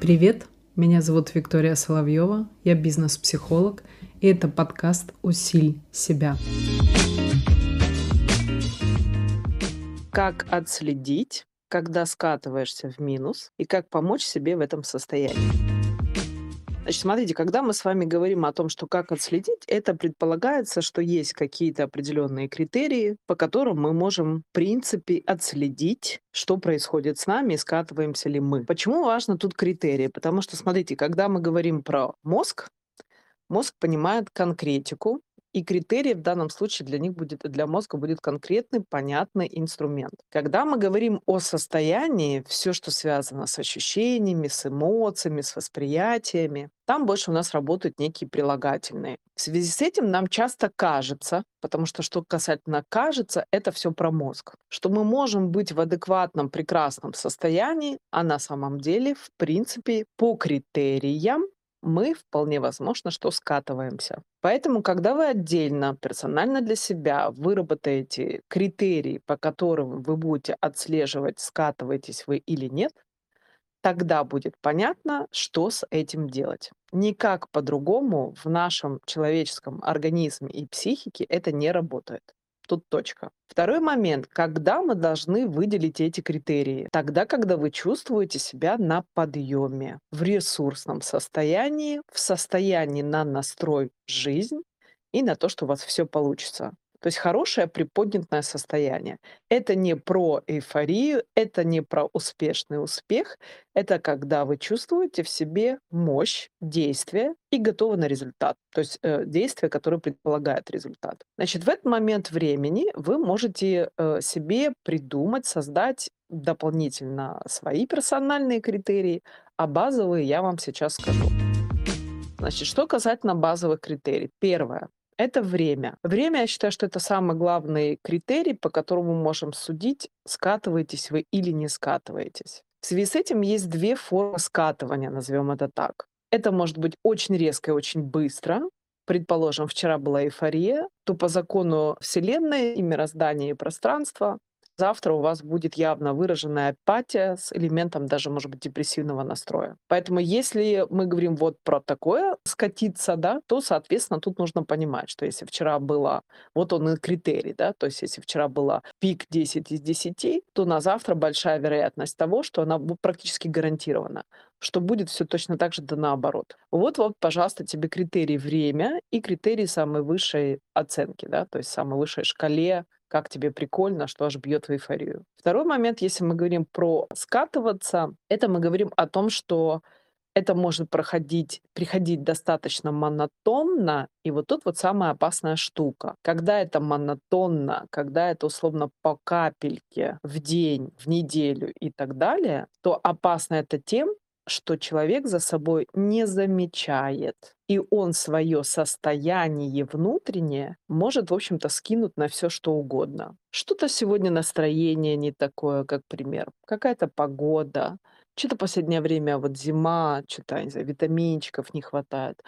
Привет, меня зовут Виктория Соловьева, я бизнес-психолог, и это подкаст «Усиль себя». Как отследить, когда скатываешься в минус, и как помочь себе в этом состоянии? Значит, смотрите, когда мы с вами говорим о том, что как отследить, это предполагается, что есть какие-то определенные критерии, по которым мы можем, в принципе, отследить, что происходит с нами скатываемся ли мы. Почему важно тут критерии? Потому что, смотрите, когда мы говорим про мозг, мозг понимает конкретику, и критерий в данном случае для них будет, для мозга будет конкретный, понятный инструмент. Когда мы говорим о состоянии, все, что связано с ощущениями, с эмоциями, с восприятиями, там больше у нас работают некие прилагательные. В связи с этим нам часто кажется, потому что что касательно кажется, это все про мозг, что мы можем быть в адекватном, прекрасном состоянии, а на самом деле, в принципе, по критериям мы вполне возможно, что скатываемся. Поэтому, когда вы отдельно, персонально для себя выработаете критерии, по которым вы будете отслеживать, скатываетесь вы или нет, тогда будет понятно, что с этим делать. Никак по-другому в нашем человеческом организме и психике это не работает. Тут точка. Второй момент. Когда мы должны выделить эти критерии? Тогда, когда вы чувствуете себя на подъеме, в ресурсном состоянии, в состоянии на настрой жизнь и на то, что у вас все получится. То есть хорошее приподнятое состояние. Это не про эйфорию, это не про успешный успех. Это когда вы чувствуете в себе мощь действия и готовы на результат. То есть э, действие, которое предполагает результат. Значит, в этот момент времени вы можете э, себе придумать, создать дополнительно свои персональные критерии, а базовые я вам сейчас скажу. Значит, что касательно базовых критерий. Первое. Это время. Время, я считаю, что это самый главный критерий, по которому мы можем судить, скатываетесь вы или не скатываетесь. В связи с этим есть две формы скатывания, назовем это так. Это может быть очень резко и очень быстро. Предположим, вчера была эйфория, то по закону Вселенной и мироздания и пространства завтра у вас будет явно выраженная апатия с элементом даже, может быть, депрессивного настроя. Поэтому если мы говорим вот про такое скатиться, да, то, соответственно, тут нужно понимать, что если вчера было, вот он и критерий, да, то есть если вчера было пик 10 из 10, то на завтра большая вероятность того, что она практически гарантирована что будет все точно так же, да наоборот. Вот, вот, пожалуйста, тебе критерий время и критерий самой высшей оценки, да, то есть самой высшей шкале как тебе прикольно, что аж бьет в эйфорию. Второй момент, если мы говорим про скатываться, это мы говорим о том, что это может проходить, приходить достаточно монотонно, и вот тут вот самая опасная штука. Когда это монотонно, когда это условно по капельке в день, в неделю и так далее, то опасно это тем, что человек за собой не замечает. И он свое состояние внутреннее может, в общем-то, скинуть на все, что угодно. Что-то сегодня настроение не такое, как пример. Какая-то погода. Что-то последнее время, вот зима, что-то, не знаю, витаминчиков не хватает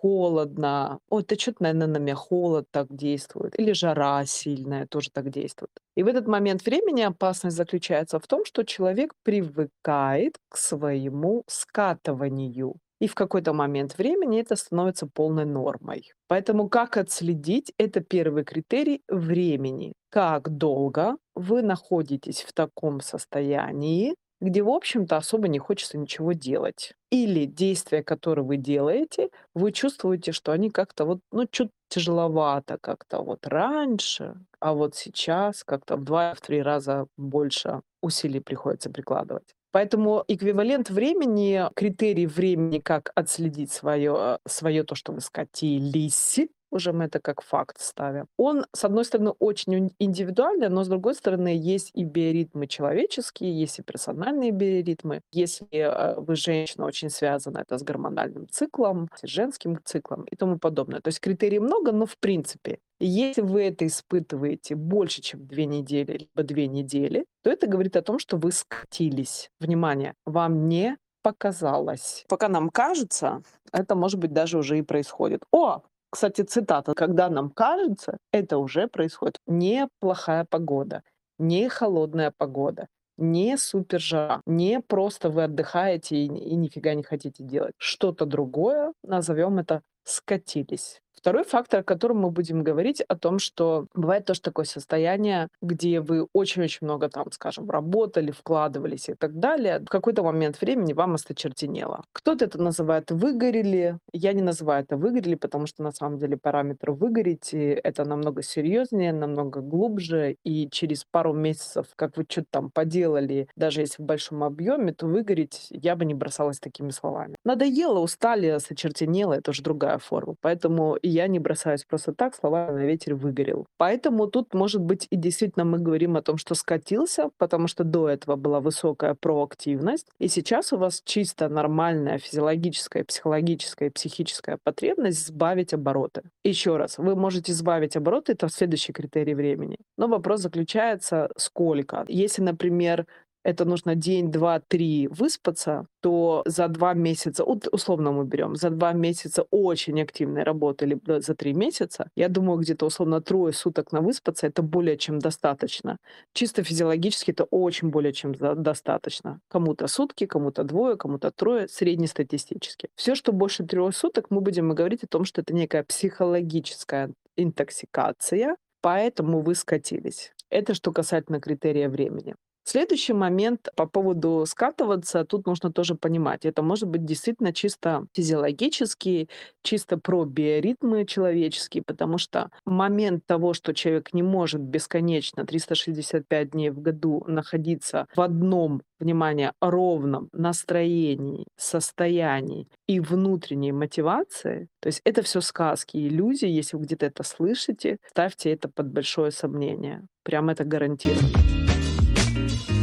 холодно. Ой, это что-то, наверное, на меня холод так действует. Или жара сильная тоже так действует. И в этот момент времени опасность заключается в том, что человек привыкает к своему скатыванию. И в какой-то момент времени это становится полной нормой. Поэтому как отследить? Это первый критерий времени. Как долго вы находитесь в таком состоянии, где, в общем-то, особо не хочется ничего делать. Или действия, которые вы делаете, вы чувствуете, что они как-то вот, ну, чуть тяжеловато как-то вот раньше, а вот сейчас как-то в два-в три раза больше усилий приходится прикладывать. Поэтому эквивалент времени, критерий времени, как отследить свое, свое то, что вы скатились, уже мы это как факт ставим. Он, с одной стороны, очень индивидуальный, но с другой стороны, есть и биоритмы человеческие, есть и персональные биоритмы. Если э, вы женщина, очень связана это с гормональным циклом, с женским циклом и тому подобное. То есть критерий много, но в принципе, если вы это испытываете больше, чем две недели, либо две недели, то это говорит о том, что вы скатились. Внимание, вам не показалось. Пока нам кажется, это может быть даже уже и происходит. О, кстати, цитата. Когда нам кажется, это уже происходит. Неплохая погода, не холодная погода, не супер жара, не просто вы отдыхаете и, и нифига не хотите делать. Что-то другое, назовем это скатились. Второй фактор, о котором мы будем говорить, о том, что бывает тоже такое состояние, где вы очень-очень много там, скажем, работали, вкладывались и так далее. В какой-то момент времени вам осточертенело. Кто-то это называет выгорели. Я не называю это выгорели, потому что на самом деле параметр выгореть это намного серьезнее, намного глубже. И через пару месяцев, как вы что-то там поделали, даже если в большом объеме, то выгореть я бы не бросалась такими словами. Надоело, устали, осточертенело, это уже другая форма. Поэтому я не бросаюсь просто так, слова на ветер выгорел. Поэтому тут, может быть, и действительно мы говорим о том, что скатился, потому что до этого была высокая проактивность, и сейчас у вас чисто нормальная физиологическая, психологическая и психическая потребность сбавить обороты. Еще раз, вы можете сбавить обороты, это следующий критерий времени. Но вопрос заключается, сколько. Если, например, это нужно день, два, три выспаться, то за два месяца, вот условно мы берем, за два месяца очень активной работы, либо за три месяца, я думаю, где-то условно трое суток на выспаться, это более чем достаточно. Чисто физиологически это очень более чем достаточно. Кому-то сутки, кому-то двое, кому-то трое, среднестатистически. Все, что больше трех суток, мы будем говорить о том, что это некая психологическая интоксикация, поэтому вы скатились. Это что касательно критерия времени. Следующий момент по поводу скатываться, тут нужно тоже понимать, это может быть действительно чисто физиологический, чисто про биоритмы человеческие, потому что момент того, что человек не может бесконечно 365 дней в году находиться в одном внимание, ровном настроении, состоянии и внутренней мотивации, то есть это все сказки, иллюзии, если вы где-то это слышите, ставьте это под большое сомнение. Прям это гарантирую.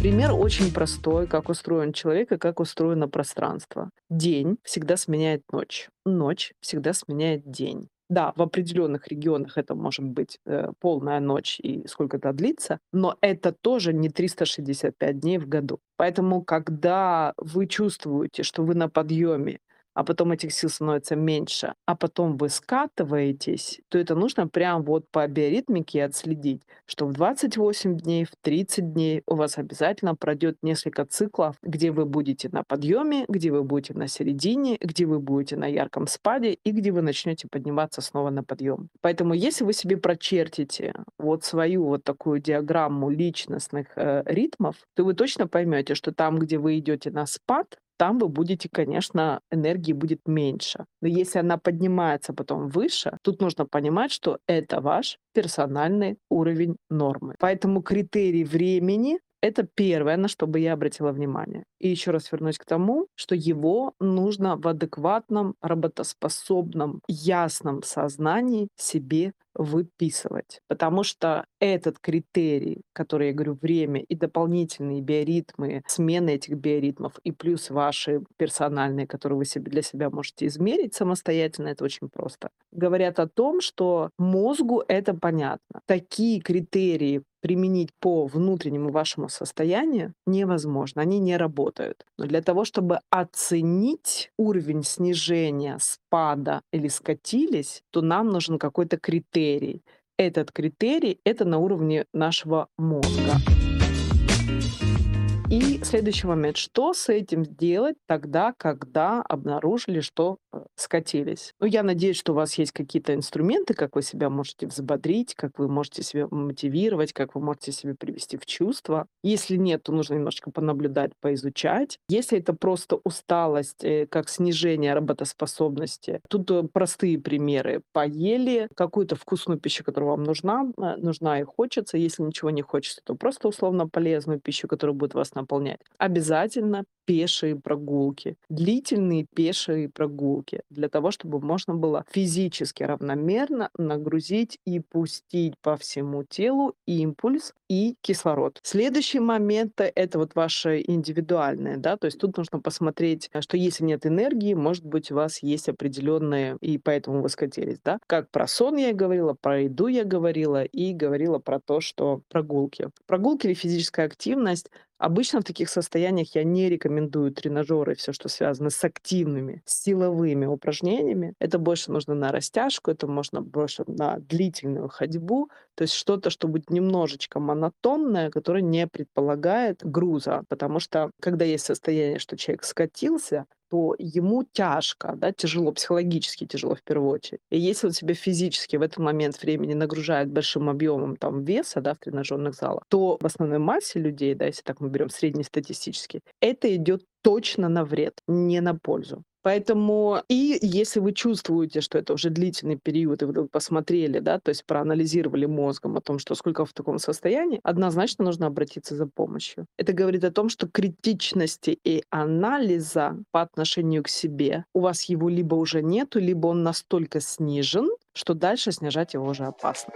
Пример очень простой, как устроен человек и как устроено пространство. День всегда сменяет ночь. Ночь всегда сменяет день. Да, в определенных регионах это может быть э, полная ночь и сколько это длится, но это тоже не 365 дней в году. Поэтому, когда вы чувствуете, что вы на подъеме, а потом этих сил становится меньше, а потом вы скатываетесь, то это нужно прям вот по биоритмике отследить, что в 28 дней, в 30 дней у вас обязательно пройдет несколько циклов, где вы будете на подъеме, где вы будете на середине, где вы будете на ярком спаде и где вы начнете подниматься снова на подъем. Поэтому если вы себе прочертите вот свою вот такую диаграмму личностных э, ритмов, то вы точно поймете, что там, где вы идете на спад, там вы будете, конечно, энергии будет меньше. Но если она поднимается потом выше, тут нужно понимать, что это ваш персональный уровень нормы. Поэтому критерий времени это первое, на что бы я обратила внимание. И еще раз вернусь к тому, что его нужно в адекватном, работоспособном, ясном сознании себе выписывать. Потому что этот критерий, который я говорю, время и дополнительные биоритмы, смена этих биоритмов и плюс ваши персональные, которые вы себе для себя можете измерить самостоятельно, это очень просто. Говорят о том, что мозгу это понятно. Такие критерии применить по внутреннему вашему состоянию невозможно, они не работают. Но для того, чтобы оценить уровень снижения, спада или скатились, то нам нужен какой-то критерий. Этот критерий — это на уровне нашего мозга. И следующий момент. Что с этим делать тогда, когда обнаружили, что э, скатились? Ну, я надеюсь, что у вас есть какие-то инструменты, как вы себя можете взбодрить, как вы можете себя мотивировать, как вы можете себя привести в чувство. Если нет, то нужно немножечко понаблюдать, поизучать. Если это просто усталость, э, как снижение работоспособности, тут э, простые примеры. Поели какую-то вкусную пищу, которая вам нужна, нужна и хочется. Если ничего не хочется, то просто условно полезную пищу, которая будет вас наполнять. Обязательно пешие прогулки, длительные пешие прогулки, для того, чтобы можно было физически равномерно нагрузить и пустить по всему телу импульс и кислород. Следующий момент— это вот ваше индивидуальное, да, то есть тут нужно посмотреть, что если нет энергии, может быть, у вас есть определенные, и поэтому вы скатились, да. Как про сон я говорила, про еду я говорила, и говорила про то, что прогулки. Прогулки или физическая активность Обычно в таких состояниях я не рекомендую тренажеры, все, что связано с активными силовыми упражнениями. Это больше нужно на растяжку, это можно больше на длительную ходьбу, то есть что-то, что будет немножечко монотонное, которое не предполагает груза. Потому что когда есть состояние, что человек скатился, то ему тяжко, да, тяжело, психологически тяжело в первую очередь. И если он себя физически в этот момент времени нагружает большим объемом там веса, да, в тренажерных залах, то в основной массе людей, да, если так мы берем среднестатистически, это идет точно на вред, не на пользу. Поэтому и если вы чувствуете, что это уже длительный период, и вы посмотрели, да, то есть проанализировали мозгом о том, что сколько в таком состоянии, однозначно нужно обратиться за помощью. Это говорит о том, что критичности и анализа по отношению к себе у вас его либо уже нету, либо он настолько снижен, что дальше снижать его уже опасно.